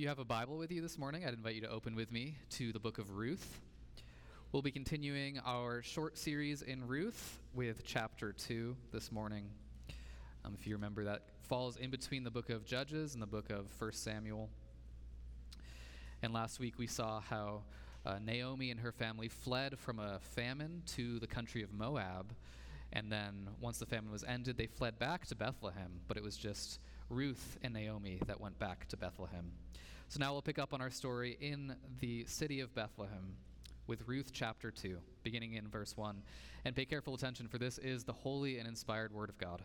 you have a Bible with you this morning, I'd invite you to open with me to the book of Ruth. We'll be continuing our short series in Ruth with chapter 2 this morning. Um, if you remember, that falls in between the book of Judges and the book of 1 Samuel. And last week we saw how uh, Naomi and her family fled from a famine to the country of Moab. And then once the famine was ended, they fled back to Bethlehem, but it was just Ruth and Naomi that went back to Bethlehem. So now we'll pick up on our story in the city of Bethlehem with Ruth chapter 2, beginning in verse 1. And pay careful attention, for this is the holy and inspired word of God.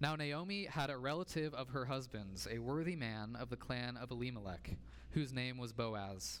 Now Naomi had a relative of her husband's, a worthy man of the clan of Elimelech, whose name was Boaz.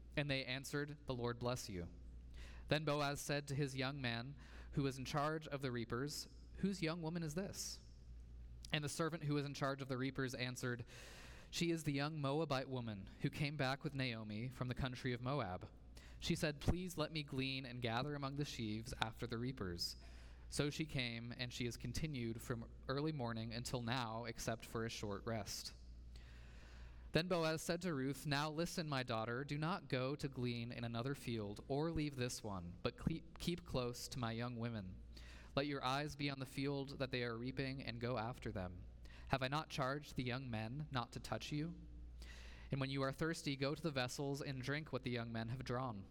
And they answered, The Lord bless you. Then Boaz said to his young man, who was in charge of the reapers, Whose young woman is this? And the servant who was in charge of the reapers answered, She is the young Moabite woman who came back with Naomi from the country of Moab. She said, Please let me glean and gather among the sheaves after the reapers. So she came, and she has continued from early morning until now, except for a short rest. Then Boaz said to Ruth, Now listen, my daughter, do not go to glean in another field, or leave this one, but keep close to my young women. Let your eyes be on the field that they are reaping, and go after them. Have I not charged the young men not to touch you? And when you are thirsty, go to the vessels and drink what the young men have drawn.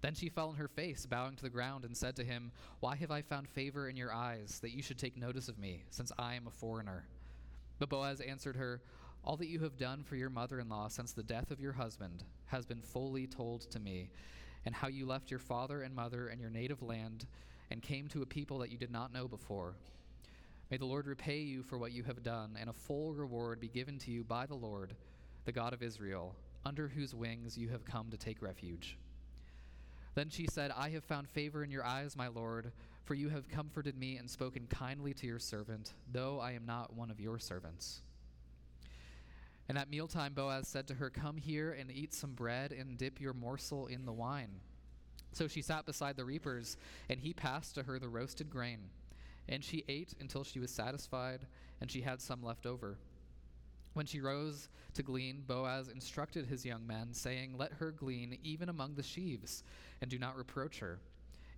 Then she fell on her face, bowing to the ground, and said to him, Why have I found favor in your eyes, that you should take notice of me, since I am a foreigner? But Boaz answered her, all that you have done for your mother in law since the death of your husband has been fully told to me, and how you left your father and mother and your native land and came to a people that you did not know before. May the Lord repay you for what you have done, and a full reward be given to you by the Lord, the God of Israel, under whose wings you have come to take refuge. Then she said, I have found favor in your eyes, my Lord, for you have comforted me and spoken kindly to your servant, though I am not one of your servants. And at mealtime, Boaz said to her, Come here and eat some bread and dip your morsel in the wine. So she sat beside the reapers, and he passed to her the roasted grain. And she ate until she was satisfied, and she had some left over. When she rose to glean, Boaz instructed his young men, saying, Let her glean even among the sheaves, and do not reproach her.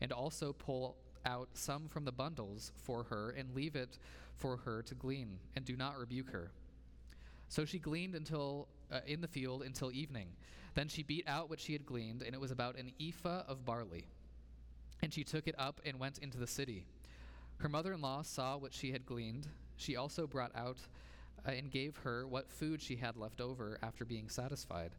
And also pull out some from the bundles for her, and leave it for her to glean, and do not rebuke her. So she gleaned until uh, in the field until evening. Then she beat out what she had gleaned, and it was about an ephah of barley. And she took it up and went into the city. Her mother-in-law saw what she had gleaned. She also brought out uh, and gave her what food she had left over after being satisfied.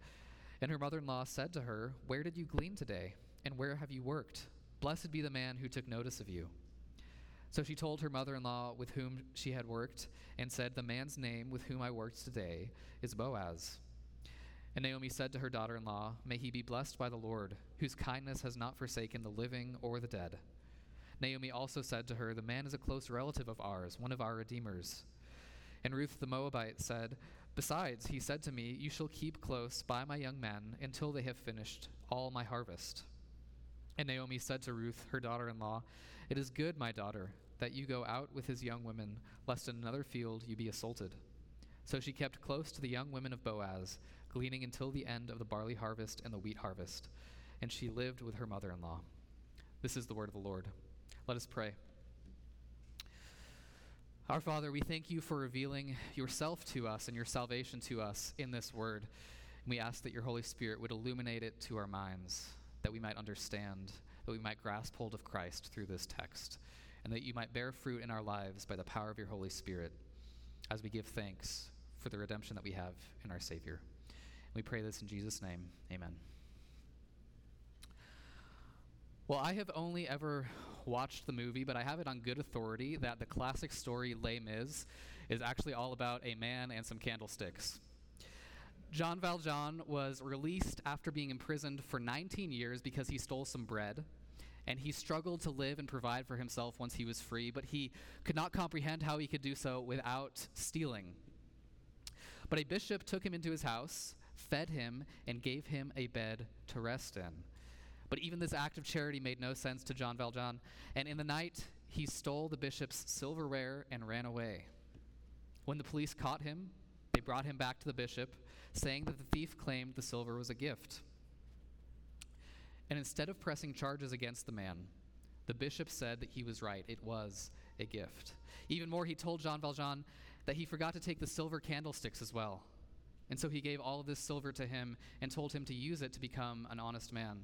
And her mother-in-law said to her, "Where did you glean today? And where have you worked? Blessed be the man who took notice of you." So she told her mother in law with whom she had worked, and said, The man's name with whom I worked today is Boaz. And Naomi said to her daughter in law, May he be blessed by the Lord, whose kindness has not forsaken the living or the dead. Naomi also said to her, The man is a close relative of ours, one of our redeemers. And Ruth the Moabite said, Besides, he said to me, You shall keep close by my young men until they have finished all my harvest. And Naomi said to Ruth, her daughter in law, It is good, my daughter, that you go out with his young women, lest in another field you be assaulted. So she kept close to the young women of Boaz, gleaning until the end of the barley harvest and the wheat harvest. And she lived with her mother in law. This is the word of the Lord. Let us pray. Our Father, we thank you for revealing yourself to us and your salvation to us in this word. And we ask that your Holy Spirit would illuminate it to our minds that we might understand, that we might grasp hold of Christ through this text, and that you might bear fruit in our lives by the power of your Holy Spirit as we give thanks for the redemption that we have in our Savior. We pray this in Jesus' name. Amen. Well, I have only ever watched the movie, but I have it on good authority that the classic story Les Mis is actually all about a man and some candlesticks. Jean Valjean was released after being imprisoned for 19 years because he stole some bread. And he struggled to live and provide for himself once he was free, but he could not comprehend how he could do so without stealing. But a bishop took him into his house, fed him, and gave him a bed to rest in. But even this act of charity made no sense to Jean Valjean, and in the night he stole the bishop's silverware and ran away. When the police caught him, they brought him back to the bishop, saying that the thief claimed the silver was a gift. And instead of pressing charges against the man, the bishop said that he was right. It was a gift. Even more, he told Jean Valjean that he forgot to take the silver candlesticks as well. And so he gave all of this silver to him and told him to use it to become an honest man.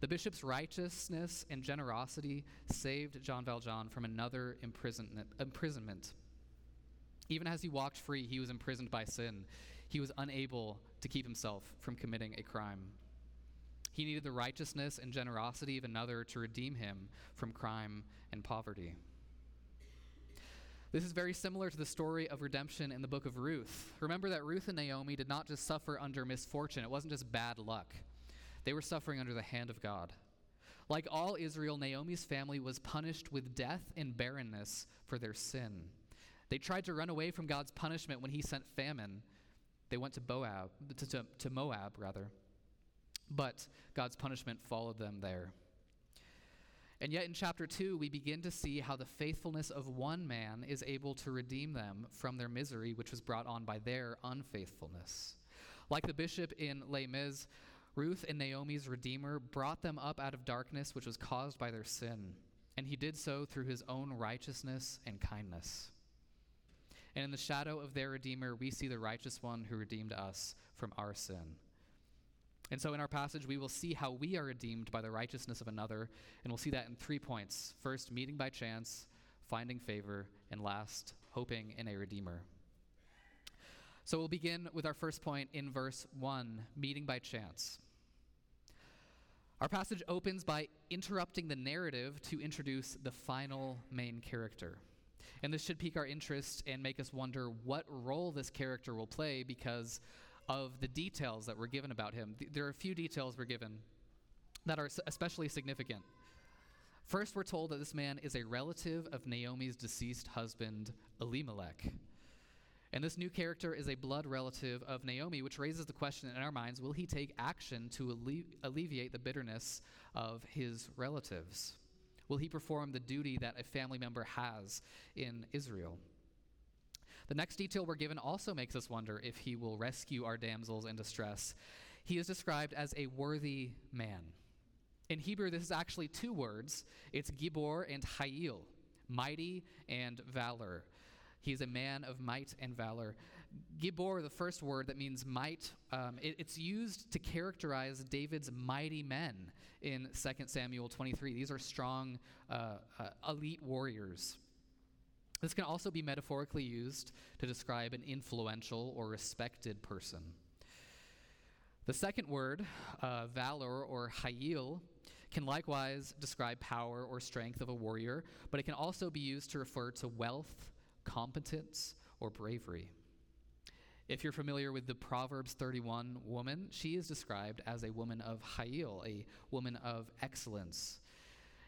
The bishop's righteousness and generosity saved Jean Valjean from another imprisonment. Even as he walked free, he was imprisoned by sin. He was unable to keep himself from committing a crime. He needed the righteousness and generosity of another to redeem him from crime and poverty. This is very similar to the story of redemption in the book of Ruth. Remember that Ruth and Naomi did not just suffer under misfortune, it wasn't just bad luck. They were suffering under the hand of God. Like all Israel, Naomi's family was punished with death and barrenness for their sin. They tried to run away from God's punishment when he sent famine. They went to Moab, to, to, to Moab rather. But God's punishment followed them there. And yet in chapter 2, we begin to see how the faithfulness of one man is able to redeem them from their misery, which was brought on by their unfaithfulness. Like the bishop in Les Mis, Ruth and Naomi's Redeemer brought them up out of darkness, which was caused by their sin. And he did so through his own righteousness and kindness. And in the shadow of their Redeemer, we see the righteous one who redeemed us from our sin. And so in our passage, we will see how we are redeemed by the righteousness of another, and we'll see that in three points. First, meeting by chance, finding favor, and last, hoping in a Redeemer. So we'll begin with our first point in verse 1 meeting by chance. Our passage opens by interrupting the narrative to introduce the final main character. And this should pique our interest and make us wonder what role this character will play because of the details that were given about him. There are a few details we're given that are especially significant. First, we're told that this man is a relative of Naomi's deceased husband, Elimelech. And this new character is a blood relative of Naomi, which raises the question in our minds will he take action to alle- alleviate the bitterness of his relatives? Will he perform the duty that a family member has in Israel? The next detail we're given also makes us wonder if he will rescue our damsels in distress. He is described as a worthy man. In Hebrew, this is actually two words it's Gibor and Hayil, mighty and valor. He is a man of might and valor. Gibor, the first word that means might, um, it, it's used to characterize David's mighty men in 2 Samuel 23. These are strong, uh, uh, elite warriors. This can also be metaphorically used to describe an influential or respected person. The second word, uh, valor or hayil, can likewise describe power or strength of a warrior, but it can also be used to refer to wealth, competence, or bravery. If you're familiar with the Proverbs 31 woman, she is described as a woman of Ha'il, a woman of excellence.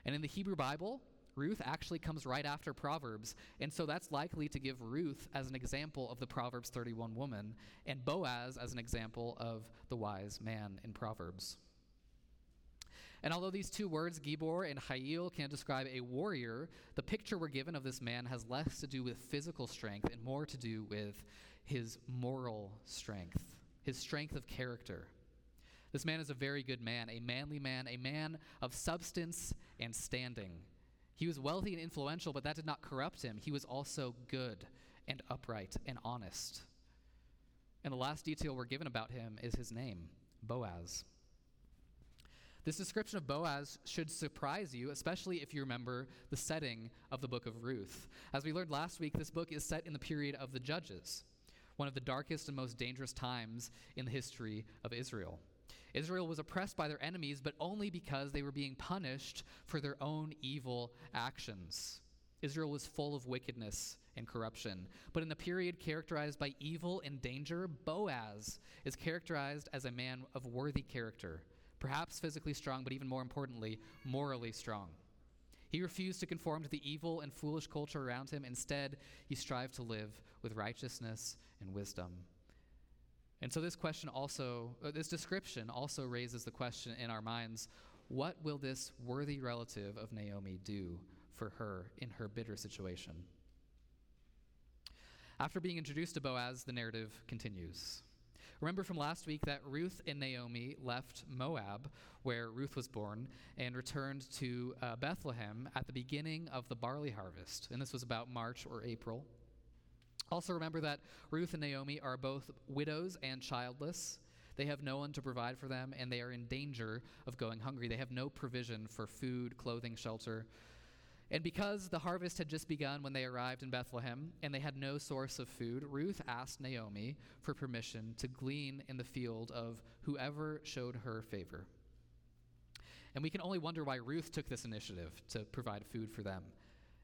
And in the Hebrew Bible, Ruth actually comes right after Proverbs, and so that's likely to give Ruth as an example of the Proverbs 31 woman, and Boaz as an example of the wise man in Proverbs. And although these two words, Gibor and Ha'il, can describe a warrior, the picture we're given of this man has less to do with physical strength and more to do with his moral strength, his strength of character. This man is a very good man, a manly man, a man of substance and standing. He was wealthy and influential, but that did not corrupt him. He was also good and upright and honest. And the last detail we're given about him is his name, Boaz. This description of Boaz should surprise you, especially if you remember the setting of the book of Ruth. As we learned last week, this book is set in the period of the Judges, one of the darkest and most dangerous times in the history of Israel. Israel was oppressed by their enemies, but only because they were being punished for their own evil actions. Israel was full of wickedness and corruption. But in a period characterized by evil and danger, Boaz is characterized as a man of worthy character, perhaps physically strong, but even more importantly, morally strong. He refused to conform to the evil and foolish culture around him. Instead, he strived to live with righteousness and wisdom. And so, this question also, uh, this description also raises the question in our minds what will this worthy relative of Naomi do for her in her bitter situation? After being introduced to Boaz, the narrative continues. Remember from last week that Ruth and Naomi left Moab, where Ruth was born, and returned to uh, Bethlehem at the beginning of the barley harvest. And this was about March or April. Also, remember that Ruth and Naomi are both widows and childless. They have no one to provide for them, and they are in danger of going hungry. They have no provision for food, clothing, shelter. And because the harvest had just begun when they arrived in Bethlehem and they had no source of food, Ruth asked Naomi for permission to glean in the field of whoever showed her favor. And we can only wonder why Ruth took this initiative to provide food for them.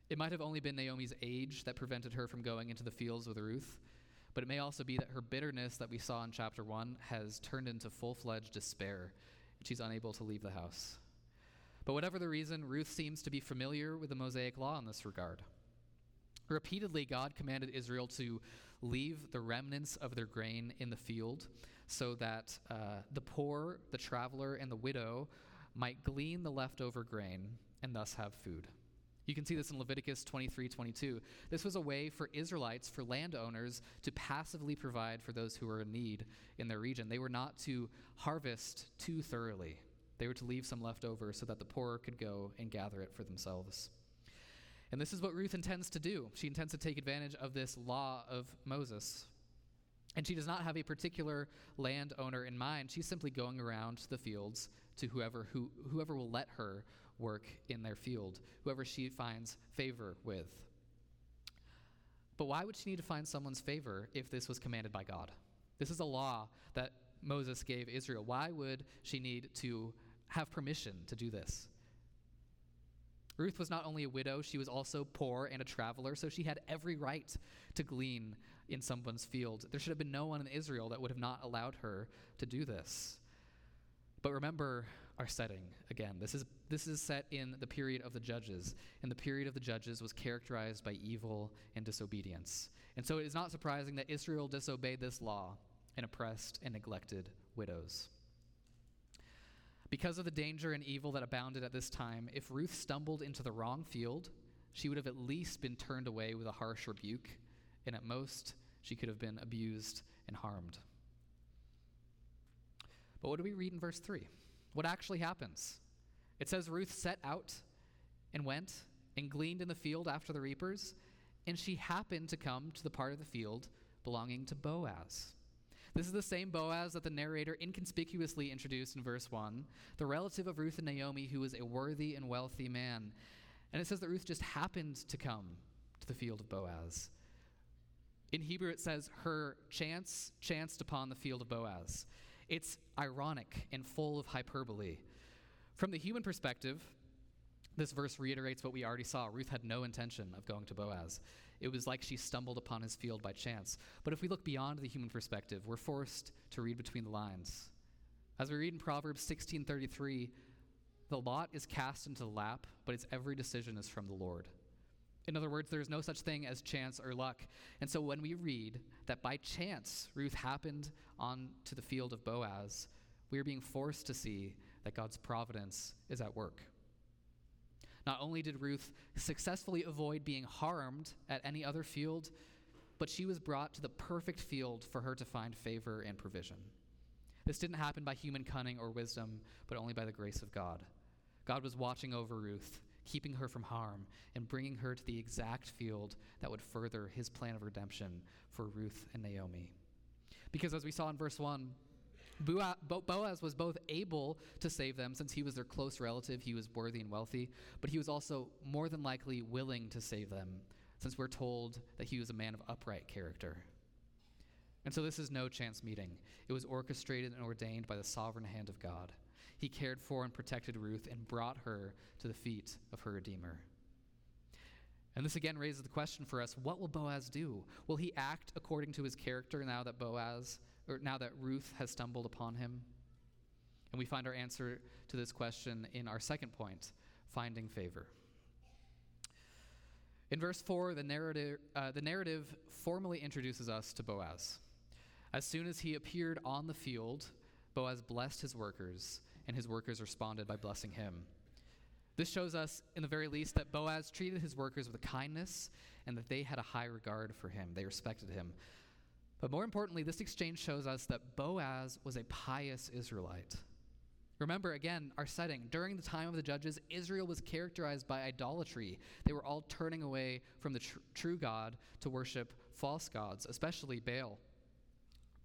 It might have only been Naomi's age that prevented her from going into the fields with Ruth, but it may also be that her bitterness that we saw in chapter 1 has turned into full fledged despair, and she's unable to leave the house. But whatever the reason, Ruth seems to be familiar with the Mosaic law in this regard. Repeatedly, God commanded Israel to leave the remnants of their grain in the field so that uh, the poor, the traveler, and the widow might glean the leftover grain and thus have food. You can see this in Leviticus 23 22. This was a way for Israelites, for landowners, to passively provide for those who were in need in their region. They were not to harvest too thoroughly. They were to leave some left over so that the poor could go and gather it for themselves. And this is what Ruth intends to do. She intends to take advantage of this law of Moses. And she does not have a particular landowner in mind. She's simply going around the fields to whoever who, whoever will let her work in their field, whoever she finds favor with. But why would she need to find someone's favor if this was commanded by God? This is a law that Moses gave Israel. Why would she need to have permission to do this. Ruth was not only a widow, she was also poor and a traveler, so she had every right to glean in someone's field. There should have been no one in Israel that would have not allowed her to do this. But remember our setting again. This is this is set in the period of the judges, and the period of the judges was characterized by evil and disobedience. And so it is not surprising that Israel disobeyed this law and oppressed and neglected widows. Because of the danger and evil that abounded at this time, if Ruth stumbled into the wrong field, she would have at least been turned away with a harsh rebuke, and at most, she could have been abused and harmed. But what do we read in verse 3? What actually happens? It says Ruth set out and went and gleaned in the field after the reapers, and she happened to come to the part of the field belonging to Boaz. This is the same Boaz that the narrator inconspicuously introduced in verse 1, the relative of Ruth and Naomi, who was a worthy and wealthy man. And it says that Ruth just happened to come to the field of Boaz. In Hebrew, it says, her chance chanced upon the field of Boaz. It's ironic and full of hyperbole. From the human perspective, this verse reiterates what we already saw. Ruth had no intention of going to Boaz. It was like she stumbled upon his field by chance. But if we look beyond the human perspective, we're forced to read between the lines. As we read in Proverbs 16:33, the lot is cast into the lap, but its every decision is from the Lord. In other words, there is no such thing as chance or luck. And so when we read that by chance Ruth happened on to the field of Boaz, we are being forced to see that God's providence is at work. Not only did Ruth successfully avoid being harmed at any other field, but she was brought to the perfect field for her to find favor and provision. This didn't happen by human cunning or wisdom, but only by the grace of God. God was watching over Ruth, keeping her from harm, and bringing her to the exact field that would further his plan of redemption for Ruth and Naomi. Because as we saw in verse 1, Boaz was both able to save them since he was their close relative, he was worthy and wealthy, but he was also more than likely willing to save them since we're told that he was a man of upright character. And so this is no chance meeting. It was orchestrated and ordained by the sovereign hand of God. He cared for and protected Ruth and brought her to the feet of her Redeemer. And this again raises the question for us what will Boaz do? Will he act according to his character now that Boaz, or now that Ruth has stumbled upon him? And we find our answer to this question in our second point finding favor. In verse 4, the narrative, uh, the narrative formally introduces us to Boaz. As soon as he appeared on the field, Boaz blessed his workers, and his workers responded by blessing him. This shows us, in the very least, that Boaz treated his workers with kindness and that they had a high regard for him. They respected him. But more importantly, this exchange shows us that Boaz was a pious Israelite. Remember, again, our setting. During the time of the judges, Israel was characterized by idolatry. They were all turning away from the tr- true God to worship false gods, especially Baal.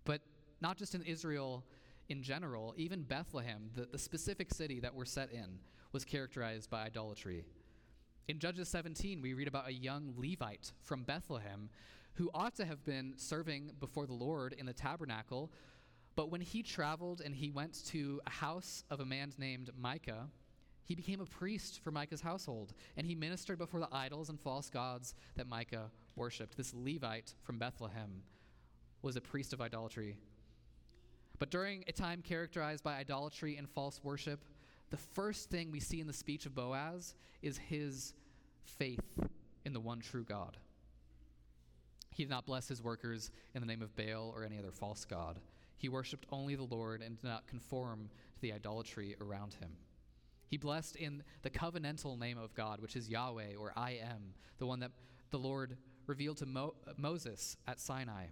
But not just in Israel in general, even Bethlehem, the, the specific city that we're set in, was characterized by idolatry. In Judges 17, we read about a young Levite from Bethlehem who ought to have been serving before the Lord in the tabernacle but when he traveled and he went to a house of a man named Micah, he became a priest for Micah's household, and he ministered before the idols and false gods that Micah worshipped. This Levite from Bethlehem was a priest of idolatry. But during a time characterized by idolatry and false worship, the first thing we see in the speech of Boaz is his faith in the one true God. He did not bless his workers in the name of Baal or any other false god. He worshiped only the Lord and did not conform to the idolatry around him. He blessed in the covenantal name of God, which is Yahweh or I am, the one that the Lord revealed to Mo- Moses at Sinai.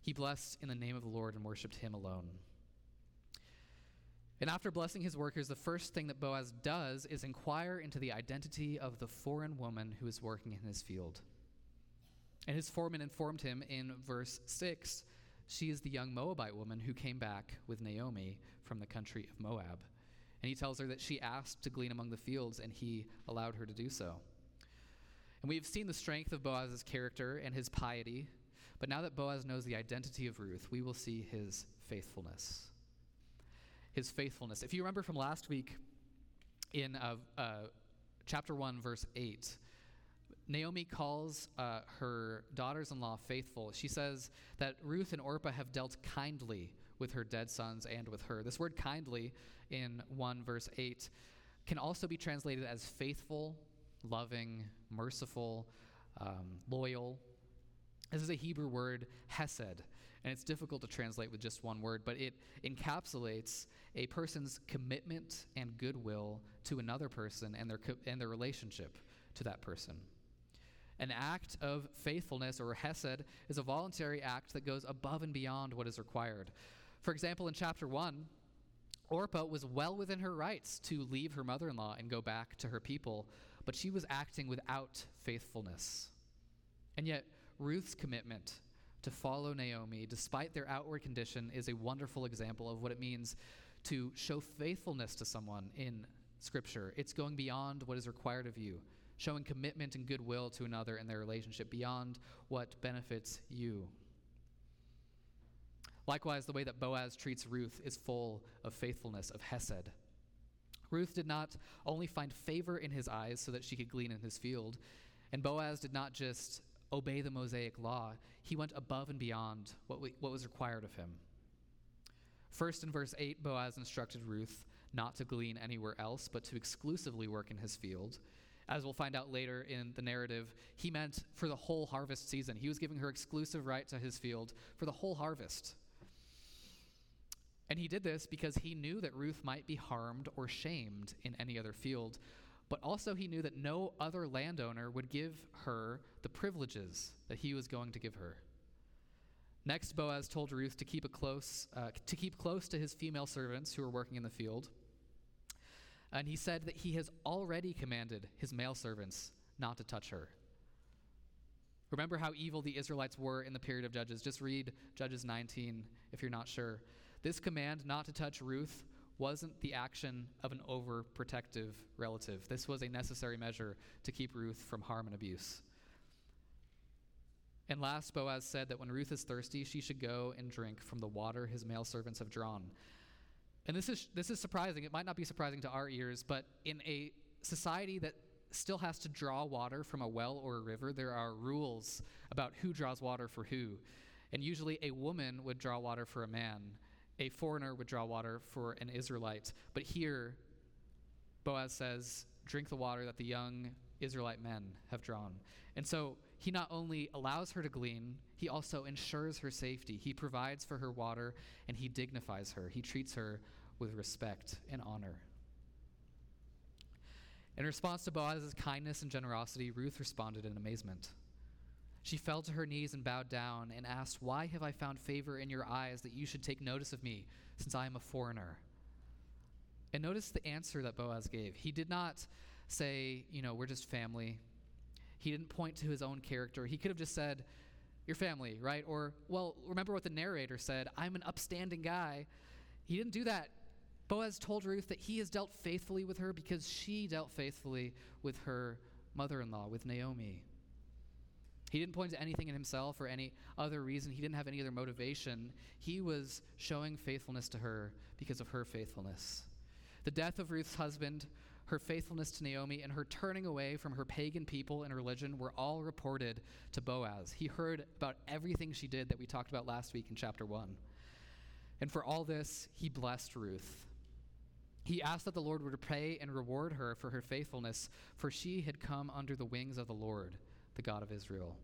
He blessed in the name of the Lord and worshiped him alone. And after blessing his workers, the first thing that Boaz does is inquire into the identity of the foreign woman who is working in his field. And his foreman informed him in verse 6 she is the young Moabite woman who came back with Naomi from the country of Moab. And he tells her that she asked to glean among the fields, and he allowed her to do so. And we have seen the strength of Boaz's character and his piety, but now that Boaz knows the identity of Ruth, we will see his faithfulness. His faithfulness. If you remember from last week in uh, uh, chapter 1, verse 8, Naomi calls uh, her daughters in law faithful. She says that Ruth and Orpah have dealt kindly with her dead sons and with her. This word kindly in 1 verse 8 can also be translated as faithful, loving, merciful, um, loyal. This is a Hebrew word, hesed, and it's difficult to translate with just one word, but it encapsulates a person's commitment and goodwill to another person and their, co- and their relationship to that person. An act of faithfulness or hesed is a voluntary act that goes above and beyond what is required. For example, in chapter 1, Orpah was well within her rights to leave her mother in law and go back to her people, but she was acting without faithfulness. And yet, Ruth's commitment to follow Naomi, despite their outward condition, is a wonderful example of what it means to show faithfulness to someone in Scripture. It's going beyond what is required of you showing commitment and goodwill to another in their relationship beyond what benefits you. Likewise, the way that Boaz treats Ruth is full of faithfulness, of hesed. Ruth did not only find favor in his eyes so that she could glean in his field, and Boaz did not just obey the Mosaic law, he went above and beyond what, we, what was required of him. First, in verse 8, Boaz instructed Ruth not to glean anywhere else, but to exclusively work in his field as we'll find out later in the narrative, he meant for the whole harvest season. He was giving her exclusive right to his field for the whole harvest. And he did this because he knew that Ruth might be harmed or shamed in any other field, but also he knew that no other landowner would give her the privileges that he was going to give her. Next, Boaz told Ruth to keep a close uh, to keep close to his female servants who were working in the field and he said that he has already commanded his male servants not to touch her. Remember how evil the Israelites were in the period of Judges. Just read Judges 19 if you're not sure. This command not to touch Ruth wasn't the action of an overprotective relative. This was a necessary measure to keep Ruth from harm and abuse. And last, Boaz said that when Ruth is thirsty, she should go and drink from the water his male servants have drawn. And this is, this is surprising. It might not be surprising to our ears, but in a society that still has to draw water from a well or a river, there are rules about who draws water for who. And usually a woman would draw water for a man, a foreigner would draw water for an Israelite. But here, Boaz says, Drink the water that the young Israelite men have drawn. And so he not only allows her to glean, he also ensures her safety. He provides for her water and he dignifies her. He treats her with respect and honor. In response to Boaz's kindness and generosity, Ruth responded in amazement. She fell to her knees and bowed down and asked, Why have I found favor in your eyes that you should take notice of me, since I am a foreigner? And notice the answer that Boaz gave. He did not say, You know, we're just family. He didn't point to his own character. He could have just said, Your family, right? Or, well, remember what the narrator said I'm an upstanding guy. He didn't do that. Boaz told Ruth that he has dealt faithfully with her because she dealt faithfully with her mother in law, with Naomi. He didn't point to anything in himself or any other reason. He didn't have any other motivation. He was showing faithfulness to her because of her faithfulness. The death of Ruth's husband, her faithfulness to Naomi, and her turning away from her pagan people and religion were all reported to Boaz. He heard about everything she did that we talked about last week in chapter 1. And for all this, he blessed Ruth. He asked that the Lord would repay and reward her for her faithfulness, for she had come under the wings of the Lord the God of Israel.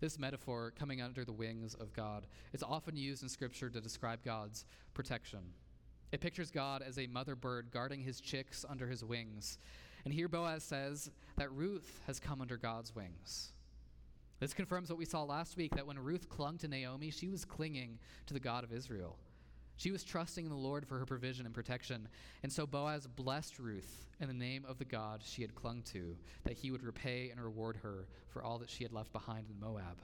This metaphor, coming under the wings of God, is often used in Scripture to describe God's protection. It pictures God as a mother bird guarding his chicks under his wings. And here Boaz says that Ruth has come under God's wings. This confirms what we saw last week that when Ruth clung to Naomi, she was clinging to the God of Israel. She was trusting in the Lord for her provision and protection. And so Boaz blessed Ruth in the name of the God she had clung to, that he would repay and reward her for all that she had left behind in Moab.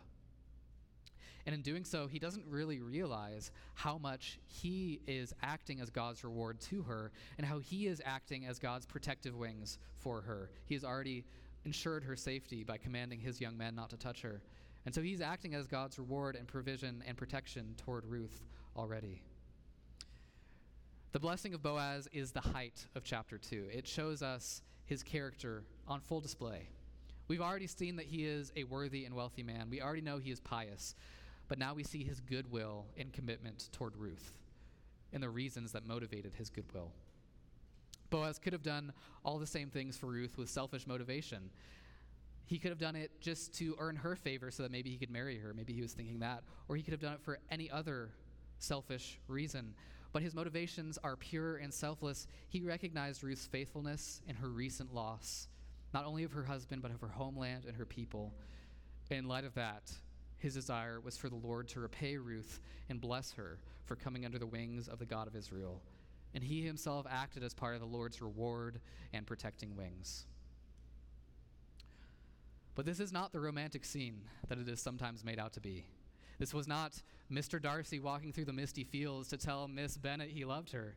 And in doing so, he doesn't really realize how much he is acting as God's reward to her and how he is acting as God's protective wings for her. He has already ensured her safety by commanding his young men not to touch her. And so he's acting as God's reward and provision and protection toward Ruth already. The blessing of Boaz is the height of chapter 2. It shows us his character on full display. We've already seen that he is a worthy and wealthy man. We already know he is pious. But now we see his goodwill and commitment toward Ruth and the reasons that motivated his goodwill. Boaz could have done all the same things for Ruth with selfish motivation. He could have done it just to earn her favor so that maybe he could marry her. Maybe he was thinking that. Or he could have done it for any other selfish reason but his motivations are pure and selfless. He recognized Ruth's faithfulness and her recent loss, not only of her husband, but of her homeland and her people. In light of that, his desire was for the Lord to repay Ruth and bless her for coming under the wings of the God of Israel. And he himself acted as part of the Lord's reward and protecting wings. But this is not the romantic scene that it is sometimes made out to be. This was not Mr. Darcy walking through the misty fields to tell Miss Bennet he loved her.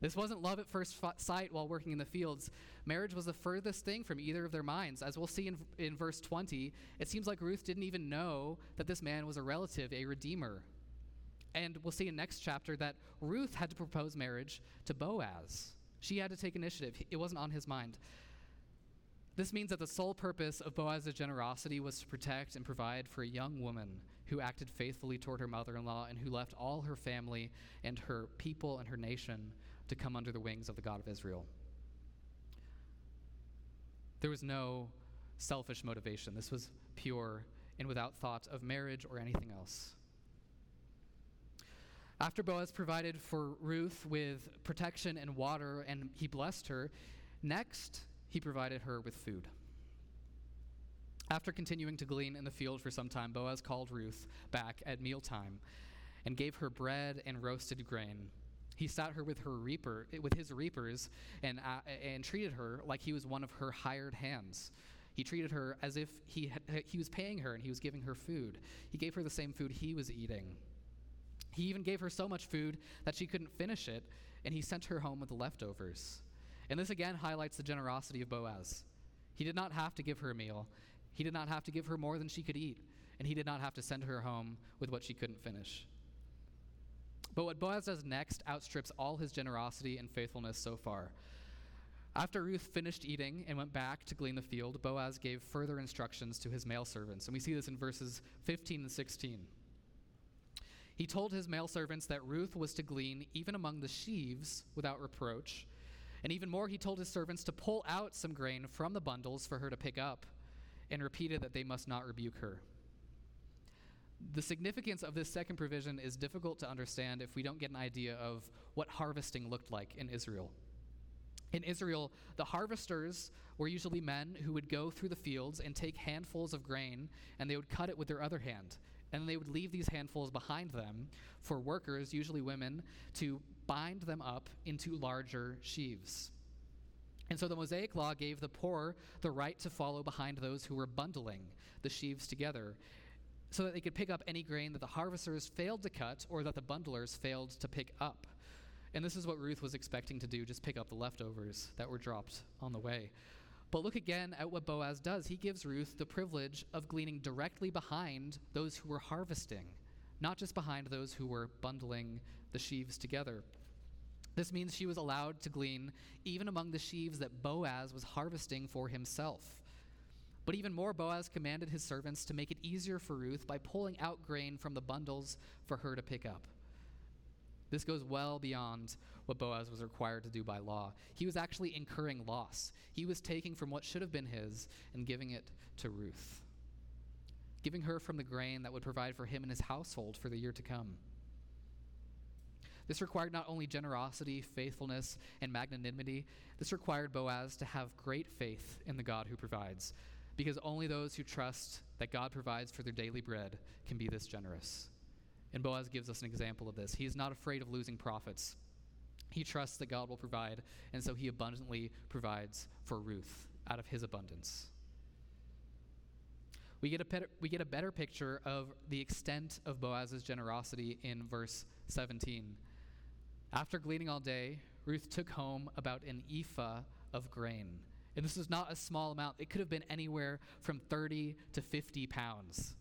This wasn't love at first sight while working in the fields. Marriage was the furthest thing from either of their minds. As we'll see in, in verse 20, it seems like Ruth didn't even know that this man was a relative, a redeemer. And we'll see in next chapter that Ruth had to propose marriage to Boaz. She had to take initiative. It wasn't on his mind. This means that the sole purpose of Boaz's generosity was to protect and provide for a young woman who acted faithfully toward her mother in law and who left all her family and her people and her nation to come under the wings of the God of Israel. There was no selfish motivation. This was pure and without thought of marriage or anything else. After Boaz provided for Ruth with protection and water and he blessed her, next he provided her with food. After continuing to glean in the field for some time, Boaz called Ruth back at mealtime and gave her bread and roasted grain. He sat her with her reaper, with his reapers, and uh, and treated her like he was one of her hired hands. He treated her as if he had, he was paying her and he was giving her food. He gave her the same food he was eating. He even gave her so much food that she couldn't finish it, and he sent her home with the leftovers. And this again highlights the generosity of Boaz. He did not have to give her a meal. He did not have to give her more than she could eat, and he did not have to send her home with what she couldn't finish. But what Boaz does next outstrips all his generosity and faithfulness so far. After Ruth finished eating and went back to glean the field, Boaz gave further instructions to his male servants. And we see this in verses 15 and 16. He told his male servants that Ruth was to glean even among the sheaves without reproach. And even more, he told his servants to pull out some grain from the bundles for her to pick up, and repeated that they must not rebuke her. The significance of this second provision is difficult to understand if we don't get an idea of what harvesting looked like in Israel. In Israel, the harvesters were usually men who would go through the fields and take handfuls of grain and they would cut it with their other hand. And they would leave these handfuls behind them for workers, usually women, to bind them up into larger sheaves. And so the Mosaic Law gave the poor the right to follow behind those who were bundling the sheaves together so that they could pick up any grain that the harvesters failed to cut or that the bundlers failed to pick up. And this is what Ruth was expecting to do just pick up the leftovers that were dropped on the way. But look again at what Boaz does. He gives Ruth the privilege of gleaning directly behind those who were harvesting, not just behind those who were bundling the sheaves together. This means she was allowed to glean even among the sheaves that Boaz was harvesting for himself. But even more, Boaz commanded his servants to make it easier for Ruth by pulling out grain from the bundles for her to pick up. This goes well beyond what Boaz was required to do by law. He was actually incurring loss. He was taking from what should have been his and giving it to Ruth, giving her from the grain that would provide for him and his household for the year to come. This required not only generosity, faithfulness, and magnanimity, this required Boaz to have great faith in the God who provides, because only those who trust that God provides for their daily bread can be this generous. And Boaz gives us an example of this. He is not afraid of losing profits. He trusts that God will provide, and so he abundantly provides for Ruth out of his abundance. We get, a we get a better picture of the extent of Boaz's generosity in verse 17. After gleaning all day, Ruth took home about an ephah of grain. And this was not a small amount, it could have been anywhere from 30 to 50 pounds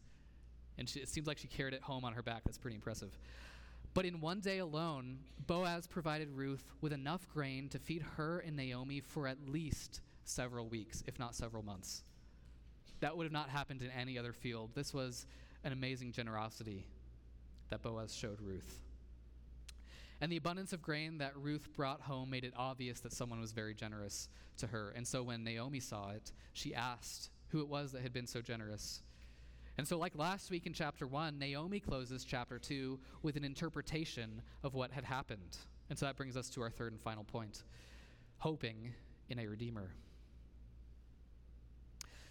and she, it seems like she carried it home on her back. That's pretty impressive. But in one day alone, Boaz provided Ruth with enough grain to feed her and Naomi for at least several weeks, if not several months. That would have not happened in any other field. This was an amazing generosity that Boaz showed Ruth. And the abundance of grain that Ruth brought home made it obvious that someone was very generous to her. And so when Naomi saw it, she asked who it was that had been so generous. And so, like last week in chapter 1, Naomi closes chapter 2 with an interpretation of what had happened. And so that brings us to our third and final point hoping in a Redeemer.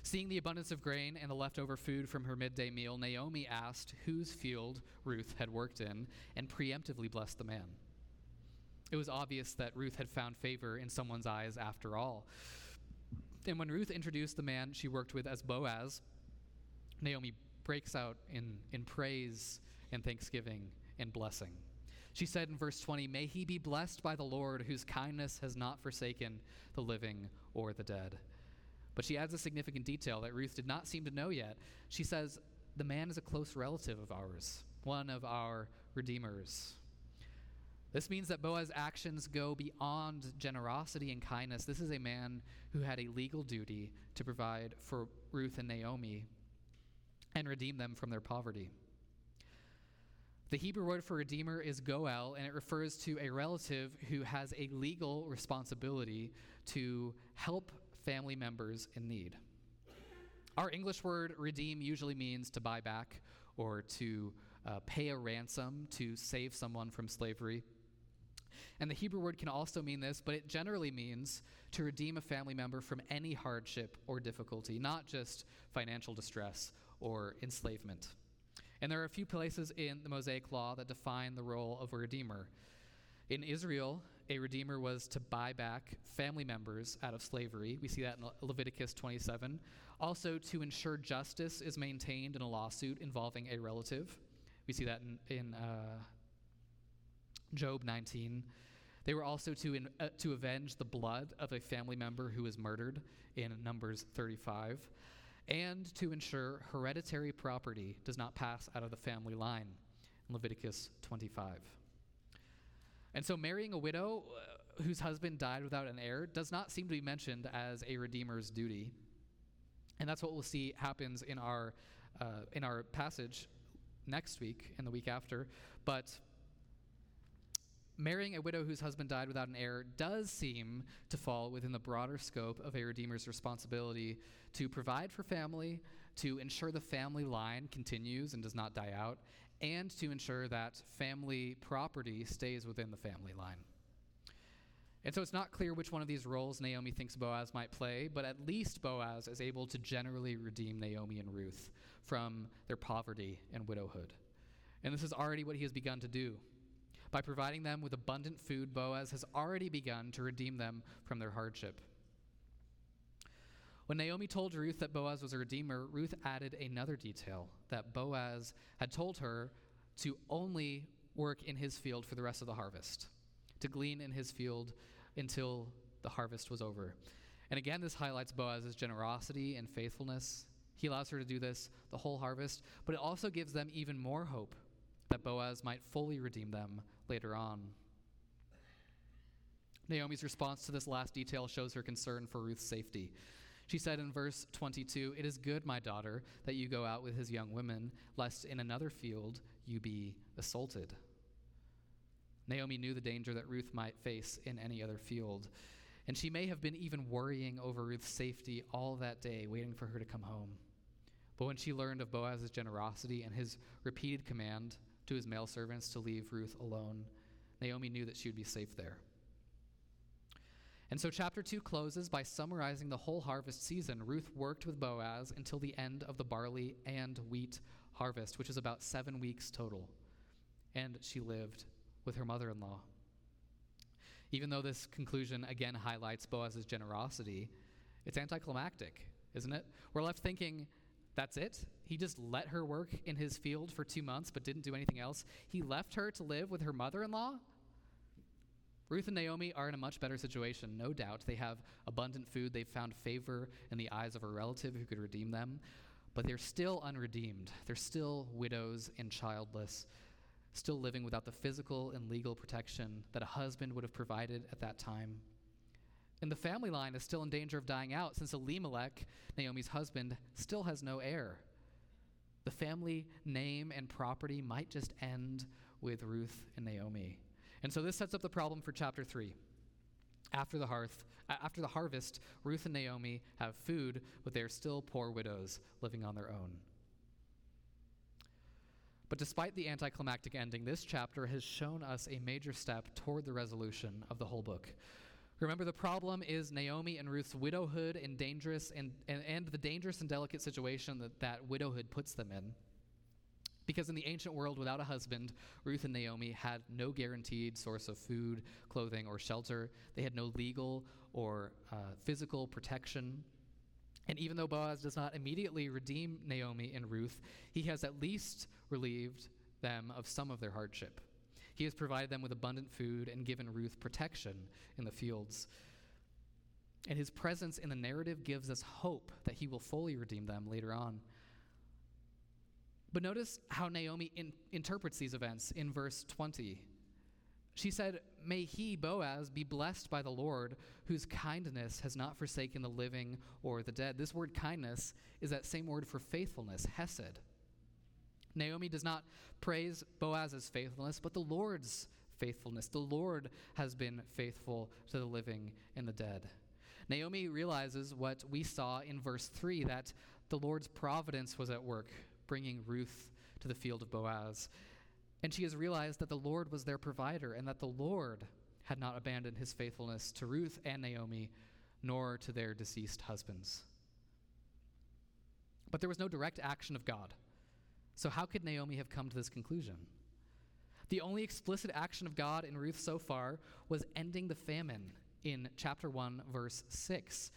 Seeing the abundance of grain and the leftover food from her midday meal, Naomi asked whose field Ruth had worked in and preemptively blessed the man. It was obvious that Ruth had found favor in someone's eyes after all. And when Ruth introduced the man she worked with as Boaz, Naomi breaks out in, in praise and thanksgiving and blessing. She said in verse 20, May he be blessed by the Lord, whose kindness has not forsaken the living or the dead. But she adds a significant detail that Ruth did not seem to know yet. She says, The man is a close relative of ours, one of our redeemers. This means that Boaz's actions go beyond generosity and kindness. This is a man who had a legal duty to provide for Ruth and Naomi and redeem them from their poverty. The Hebrew word for redeemer is goel, and it refers to a relative who has a legal responsibility to help family members in need. Our English word redeem usually means to buy back or to uh, pay a ransom to save someone from slavery. And the Hebrew word can also mean this, but it generally means to redeem a family member from any hardship or difficulty, not just financial distress or enslavement. And there are a few places in the Mosaic Law that define the role of a redeemer. In Israel, a redeemer was to buy back family members out of slavery. We see that in Leviticus 27. Also, to ensure justice is maintained in a lawsuit involving a relative. We see that in, in uh, Job 19. They were also to, in, uh, to avenge the blood of a family member who was murdered in Numbers 35 and to ensure hereditary property does not pass out of the family line. in Leviticus 25. And so marrying a widow uh, whose husband died without an heir does not seem to be mentioned as a redeemer's duty. And that's what we'll see happens in our, uh, in our passage next week and the week after. But marrying a widow whose husband died without an heir does seem to fall within the broader scope of a redeemer's responsibility to provide for family, to ensure the family line continues and does not die out, and to ensure that family property stays within the family line. And so it's not clear which one of these roles Naomi thinks Boaz might play, but at least Boaz is able to generally redeem Naomi and Ruth from their poverty and widowhood. And this is already what he has begun to do. By providing them with abundant food, Boaz has already begun to redeem them from their hardship. When Naomi told Ruth that Boaz was a redeemer, Ruth added another detail that Boaz had told her to only work in his field for the rest of the harvest, to glean in his field until the harvest was over. And again, this highlights Boaz's generosity and faithfulness. He allows her to do this the whole harvest, but it also gives them even more hope that Boaz might fully redeem them later on. Naomi's response to this last detail shows her concern for Ruth's safety. She said in verse 22 It is good, my daughter, that you go out with his young women, lest in another field you be assaulted. Naomi knew the danger that Ruth might face in any other field, and she may have been even worrying over Ruth's safety all that day, waiting for her to come home. But when she learned of Boaz's generosity and his repeated command to his male servants to leave Ruth alone, Naomi knew that she would be safe there. And so, chapter 2 closes by summarizing the whole harvest season. Ruth worked with Boaz until the end of the barley and wheat harvest, which is about seven weeks total. And she lived with her mother in law. Even though this conclusion again highlights Boaz's generosity, it's anticlimactic, isn't it? We're left thinking, that's it? He just let her work in his field for two months but didn't do anything else. He left her to live with her mother in law? Ruth and Naomi are in a much better situation, no doubt. They have abundant food. They've found favor in the eyes of a relative who could redeem them, but they're still unredeemed. They're still widows and childless, still living without the physical and legal protection that a husband would have provided at that time. And the family line is still in danger of dying out since Elimelech, Naomi's husband, still has no heir. The family name and property might just end with Ruth and Naomi. And so this sets up the problem for chapter 3. After the hearth, after the harvest, Ruth and Naomi have food, but they are still poor widows living on their own. But despite the anticlimactic ending, this chapter has shown us a major step toward the resolution of the whole book. Remember, the problem is Naomi and Ruth's widowhood and dangerous and, and, and the dangerous and delicate situation that that widowhood puts them in. Because in the ancient world, without a husband, Ruth and Naomi had no guaranteed source of food, clothing, or shelter. They had no legal or uh, physical protection. And even though Boaz does not immediately redeem Naomi and Ruth, he has at least relieved them of some of their hardship. He has provided them with abundant food and given Ruth protection in the fields. And his presence in the narrative gives us hope that he will fully redeem them later on. But notice how Naomi in, interprets these events in verse 20. She said, May he, Boaz, be blessed by the Lord, whose kindness has not forsaken the living or the dead. This word kindness is that same word for faithfulness, hesed. Naomi does not praise Boaz's faithfulness, but the Lord's faithfulness. The Lord has been faithful to the living and the dead. Naomi realizes what we saw in verse 3 that the Lord's providence was at work bringing Ruth to the field of Boaz. And she has realized that the Lord was their provider and that the Lord had not abandoned his faithfulness to Ruth and Naomi, nor to their deceased husbands. But there was no direct action of God. So, how could Naomi have come to this conclusion? The only explicit action of God in Ruth so far was ending the famine in chapter 1, verse 6.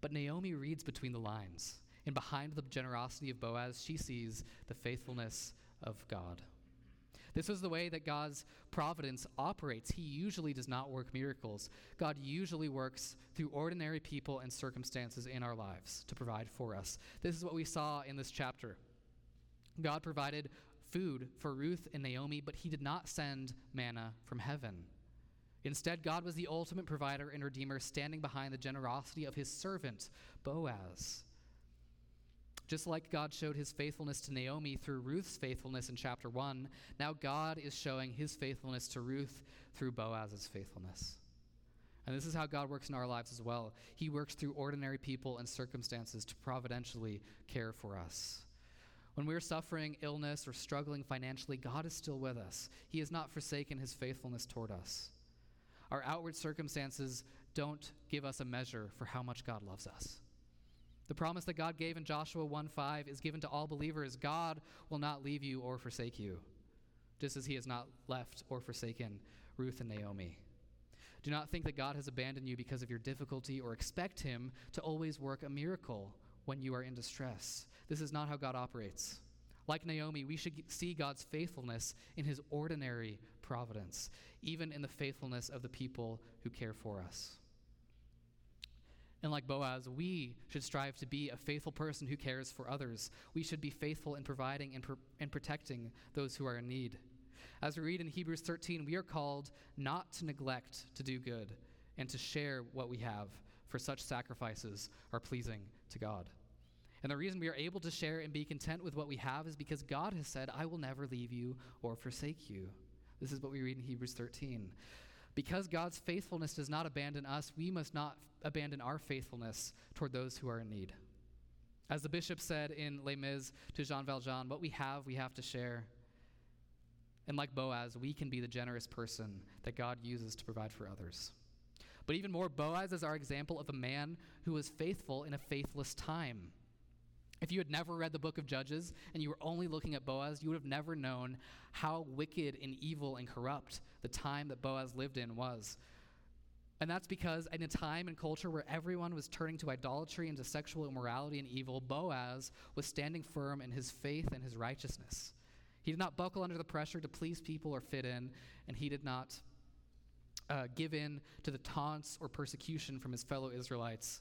But Naomi reads between the lines. And behind the generosity of Boaz, she sees the faithfulness of God. This is the way that God's providence operates. He usually does not work miracles. God usually works through ordinary people and circumstances in our lives to provide for us. This is what we saw in this chapter. God provided food for Ruth and Naomi, but he did not send manna from heaven. Instead, God was the ultimate provider and redeemer, standing behind the generosity of his servant, Boaz. Just like God showed his faithfulness to Naomi through Ruth's faithfulness in chapter 1, now God is showing his faithfulness to Ruth through Boaz's faithfulness. And this is how God works in our lives as well. He works through ordinary people and circumstances to providentially care for us. When we're suffering illness or struggling financially, God is still with us. He has not forsaken his faithfulness toward us. Our outward circumstances don't give us a measure for how much God loves us. The promise that God gave in Joshua 1 5 is given to all believers God will not leave you or forsake you, just as he has not left or forsaken Ruth and Naomi. Do not think that God has abandoned you because of your difficulty or expect him to always work a miracle when you are in distress. This is not how God operates. Like Naomi, we should see God's faithfulness in his ordinary providence, even in the faithfulness of the people who care for us. And like Boaz, we should strive to be a faithful person who cares for others. We should be faithful in providing and, pro- and protecting those who are in need. As we read in Hebrews 13, we are called not to neglect to do good and to share what we have, for such sacrifices are pleasing to God. And the reason we are able to share and be content with what we have is because God has said, I will never leave you or forsake you. This is what we read in Hebrews 13. Because God's faithfulness does not abandon us, we must not abandon our faithfulness toward those who are in need. As the bishop said in Les Mis to Jean Valjean, what we have, we have to share. And like Boaz, we can be the generous person that God uses to provide for others. But even more, Boaz is our example of a man who was faithful in a faithless time. If you had never read the book of Judges and you were only looking at Boaz, you would have never known how wicked and evil and corrupt the time that Boaz lived in was. And that's because in a time and culture where everyone was turning to idolatry and to sexual immorality and evil, Boaz was standing firm in his faith and his righteousness. He did not buckle under the pressure to please people or fit in, and he did not uh, give in to the taunts or persecution from his fellow Israelites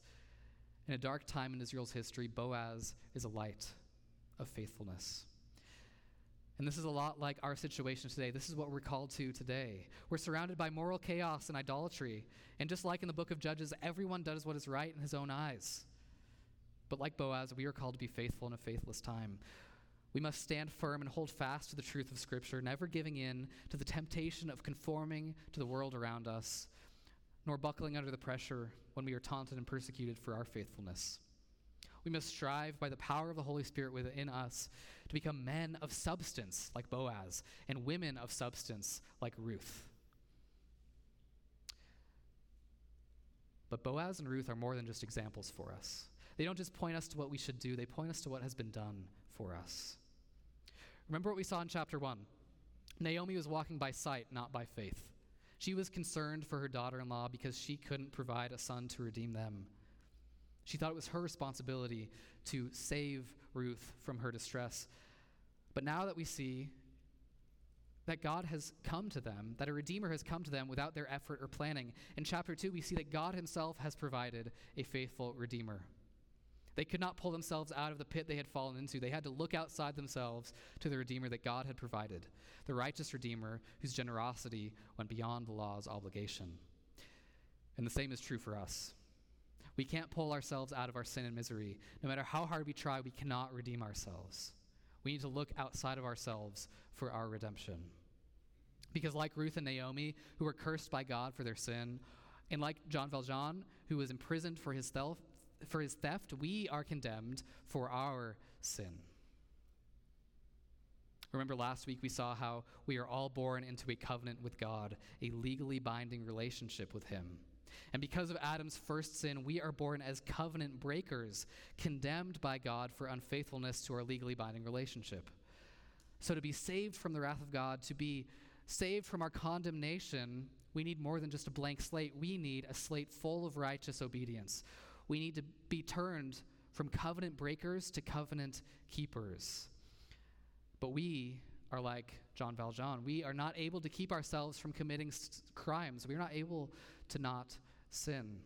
in a dark time in Israel's history, Boaz is a light of faithfulness. And this is a lot like our situation today. This is what we're called to today. We're surrounded by moral chaos and idolatry. And just like in the book of Judges, everyone does what is right in his own eyes. But like Boaz, we are called to be faithful in a faithless time. We must stand firm and hold fast to the truth of Scripture, never giving in to the temptation of conforming to the world around us, nor buckling under the pressure when we are taunted and persecuted for our faithfulness. We must strive by the power of the Holy Spirit within us to become men of substance like Boaz and women of substance like Ruth. But Boaz and Ruth are more than just examples for us. They don't just point us to what we should do, they point us to what has been done for us. Remember what we saw in chapter 1. Naomi was walking by sight, not by faith. She was concerned for her daughter in law because she couldn't provide a son to redeem them. She thought it was her responsibility to save Ruth from her distress. But now that we see that God has come to them, that a Redeemer has come to them without their effort or planning, in chapter 2, we see that God Himself has provided a faithful Redeemer. They could not pull themselves out of the pit they had fallen into. They had to look outside themselves to the Redeemer that God had provided, the righteous Redeemer whose generosity went beyond the law's obligation. And the same is true for us. We can't pull ourselves out of our sin and misery. No matter how hard we try, we cannot redeem ourselves. We need to look outside of ourselves for our redemption. Because, like Ruth and Naomi, who were cursed by God for their sin, and like Jean Valjean, who was imprisoned for his, for his theft, we are condemned for our sin. Remember last week we saw how we are all born into a covenant with God, a legally binding relationship with Him. And because of Adam's first sin, we are born as covenant breakers, condemned by God for unfaithfulness to our legally binding relationship. So, to be saved from the wrath of God, to be saved from our condemnation, we need more than just a blank slate. We need a slate full of righteous obedience, we need to be turned from covenant breakers to covenant keepers. But we are like Jean Valjean. We are not able to keep ourselves from committing s- crimes. We are not able to not sin.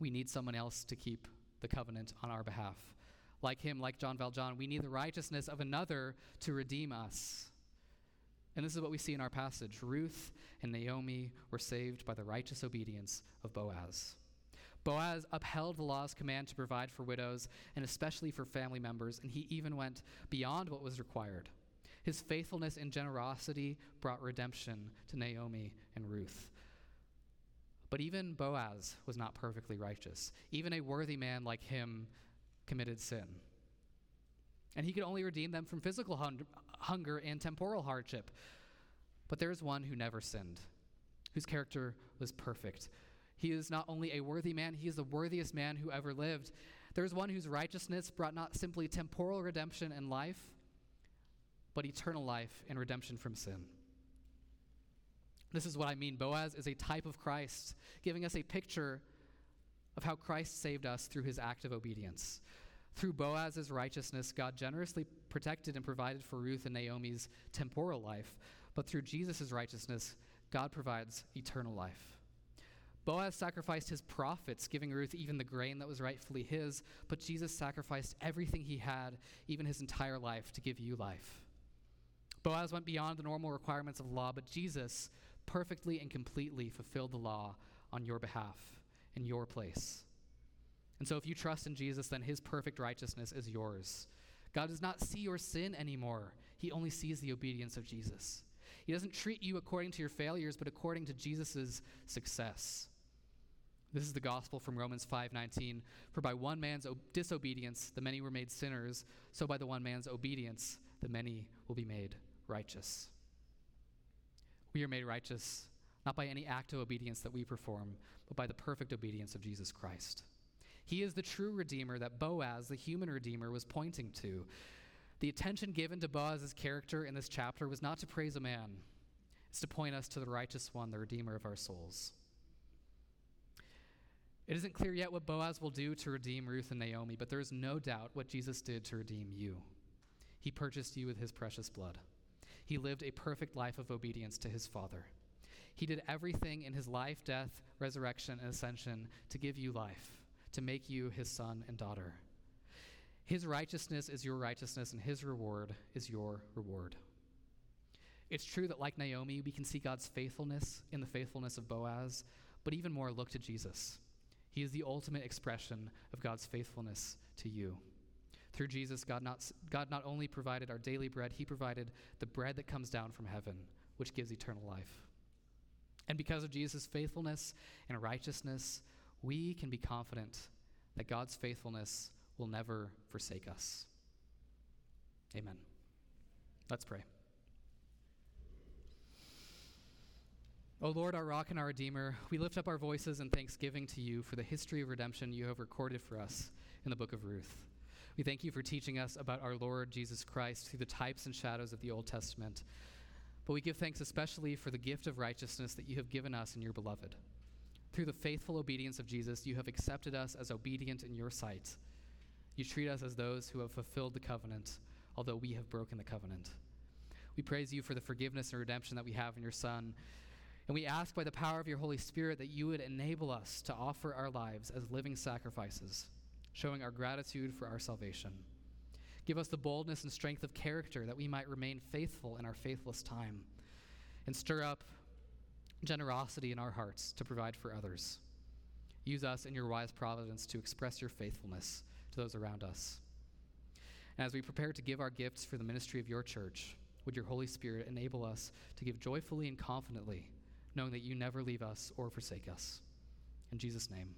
We need someone else to keep the covenant on our behalf. Like him, like Jean Valjean, we need the righteousness of another to redeem us. And this is what we see in our passage Ruth and Naomi were saved by the righteous obedience of Boaz. Boaz upheld the law's command to provide for widows and especially for family members, and he even went beyond what was required. His faithfulness and generosity brought redemption to Naomi and Ruth. But even Boaz was not perfectly righteous. Even a worthy man like him committed sin. And he could only redeem them from physical hun- hunger and temporal hardship. But there is one who never sinned, whose character was perfect. He is not only a worthy man, he is the worthiest man who ever lived. There is one whose righteousness brought not simply temporal redemption and life, but eternal life and redemption from sin. This is what I mean. Boaz is a type of Christ, giving us a picture of how Christ saved us through his act of obedience. Through Boaz's righteousness, God generously protected and provided for Ruth and Naomi's temporal life, but through Jesus' righteousness, God provides eternal life. Boaz sacrificed his profits, giving Ruth even the grain that was rightfully his, but Jesus sacrificed everything he had, even his entire life, to give you life. Boaz went beyond the normal requirements of law, but Jesus perfectly and completely fulfilled the law on your behalf, in your place. And so, if you trust in Jesus, then his perfect righteousness is yours. God does not see your sin anymore, he only sees the obedience of Jesus. He doesn't treat you according to your failures, but according to Jesus' success. This is the gospel from Romans 5:19. For by one man's disobedience the many were made sinners, so by the one man's obedience the many will be made righteous. We are made righteous not by any act of obedience that we perform, but by the perfect obedience of Jesus Christ. He is the true Redeemer that Boaz, the human Redeemer, was pointing to. The attention given to Boaz's character in this chapter was not to praise a man, it's to point us to the righteous one, the Redeemer of our souls. It isn't clear yet what Boaz will do to redeem Ruth and Naomi, but there is no doubt what Jesus did to redeem you. He purchased you with his precious blood. He lived a perfect life of obedience to his Father. He did everything in his life, death, resurrection, and ascension to give you life, to make you his son and daughter. His righteousness is your righteousness, and his reward is your reward. It's true that, like Naomi, we can see God's faithfulness in the faithfulness of Boaz, but even more, look to Jesus. He is the ultimate expression of God's faithfulness to you. Through Jesus, God not, God not only provided our daily bread, He provided the bread that comes down from heaven, which gives eternal life. And because of Jesus' faithfulness and righteousness, we can be confident that God's faithfulness will never forsake us. Amen. Let's pray. O Lord, our rock and our redeemer, we lift up our voices in thanksgiving to you for the history of redemption you have recorded for us in the book of Ruth. We thank you for teaching us about our Lord Jesus Christ through the types and shadows of the Old Testament. But we give thanks especially for the gift of righteousness that you have given us in your beloved. Through the faithful obedience of Jesus, you have accepted us as obedient in your sight. You treat us as those who have fulfilled the covenant, although we have broken the covenant. We praise you for the forgiveness and redemption that we have in your Son. And we ask by the power of your Holy Spirit that you would enable us to offer our lives as living sacrifices showing our gratitude for our salvation. Give us the boldness and strength of character that we might remain faithful in our faithless time, and stir up generosity in our hearts to provide for others. Use us in your wise providence to express your faithfulness to those around us. And as we prepare to give our gifts for the ministry of your church, would your Holy Spirit enable us to give joyfully and confidently, knowing that you never leave us or forsake us. In Jesus' name.